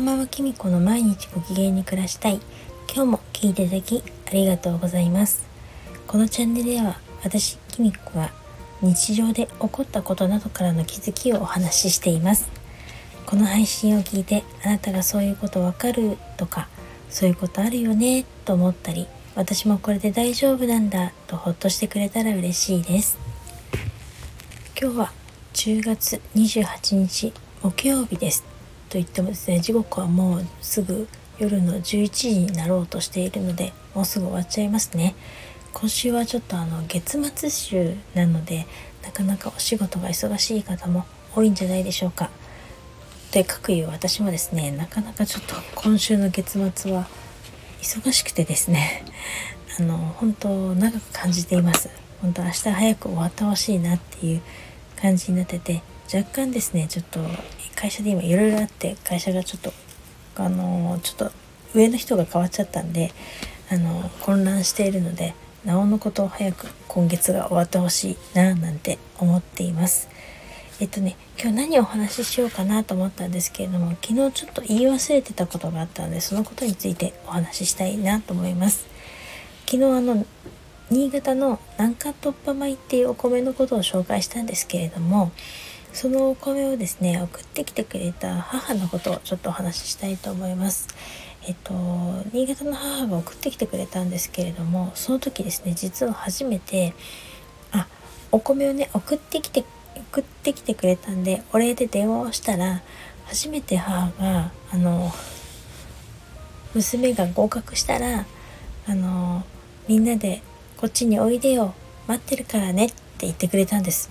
ーママきみこの毎日ご機嫌に暮らしたい。今日も聞いていただきありがとうございます。このチャンネルでは私きみこが日常で起こったことなどからの気づきをお話ししています。この配信を聞いてあなたがそういうことわかるとかそういうことあるよねと思ったり私もこれで大丈夫なんだとほっとしてくれたら嬉しいです。今日は10月28日木曜日です。と言ってもですね時刻はもうすぐ夜の11時になろうとしているのでもうすぐ終わっちゃいますね。今週はちょっとあの月末週なのでなかなかお仕事が忙しい方も多いんじゃないでしょうか。で各いう私もですねなかなかちょっと今週の月末は忙しくてですね あの本当長く感じています。本当明日早く終わってほしいなっていう感じになってて若干ですねちょっと会社で今いろいろあって会社がちょっとあのちょっと上の人が変わっちゃったんであの混乱しているのでなおのこと早く今月が終わってほしいななんて思っています。えっとね今日何をお話ししようかなと思ったんですけれども昨日ちょっと言い忘れてたことがあったのでそのことについてお話ししたいなと思います。昨日あの新潟の南下突破米っていうお米のことを紹介したんですけれどもそのお米をですね送ってきてくれた母のことをちょっとお話ししたいと思います。えっと新潟の母が送ってきてくれたんですけれどもその時ですね実は初めてあお米をね送ってきて送ってきてくれたんでお礼で電話をしたら初めて母があの娘が合格したらあのみんなでこっちにおいでよ待ってるからねって言ってくれたんです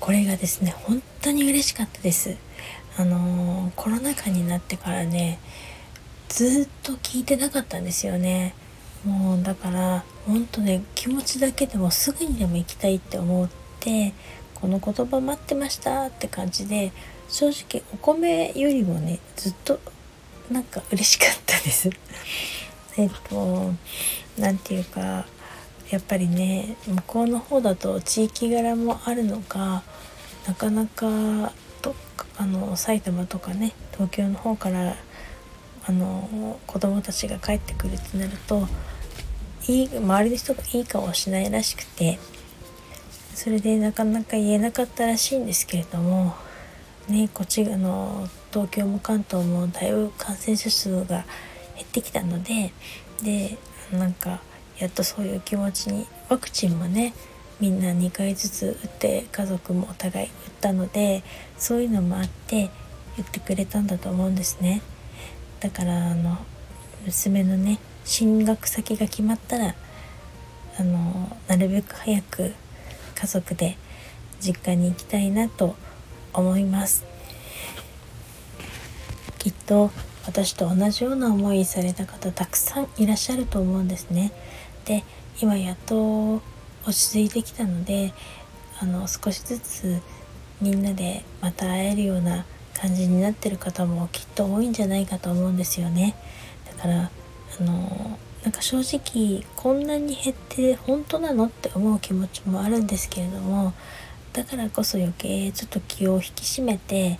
これがですね本当に嬉しかったです。あのー、コロナ禍になってからねずっと聞いてなかったんですよね。もうだから本当ね気持ちだけでもすぐにでも行きたいって思ってこの言葉待ってましたって感じで正直お米よりもねずっとなんか嬉しかったです。えっと何て言うかやっぱりね向こうの方だと地域柄もあるのかなかなかとあの埼玉とかね東京の方からあの子供たちが帰ってくるってなるといい周りの人がいい顔をしないらしくてそれでなかなか言えなかったらしいんですけれどもねこっちあの東京も関東もだいぶ感染者数が減ってきたのででなんかやっとそういう気持ちにワクチンもねみんな2回ずつ打って家族もお互い打ったのでそういうのもあって言ってくれたんだと思うんですね。だからあの娘のね進学先が決まったらあのなるべく早く家族で実家に行きたいなと思います。きっと私と同じような思いされた方たくさんいらっしゃると思うんですね。で今やっと落ち着いてきたのであの少しずつみんなでまた会えるような感じになってる方もきっと多いんじゃないかと思うんですよね。だからあのなんか正直こんなに減って本当なのって思う気持ちもあるんですけれどもだからこそ余計ちょっと気を引き締めて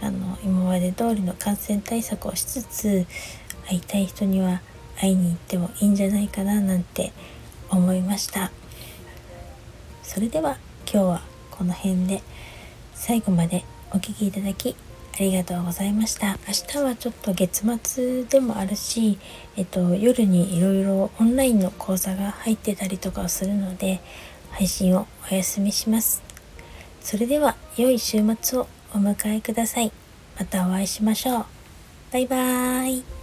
あの今まで通りの感染対策をしつつ会いたい人には会いに行ってもいいんじゃないかななんて思いました。それでは今日はこの辺で最後までお聴きいただきありがとうございました。明日はちょっと月末でもあるし、えっと、夜にいろいろオンラインの講座が入ってたりとかをするので配信をお休みします。それでは良い週末をお迎えください。またお会いしましょう。バイバーイ。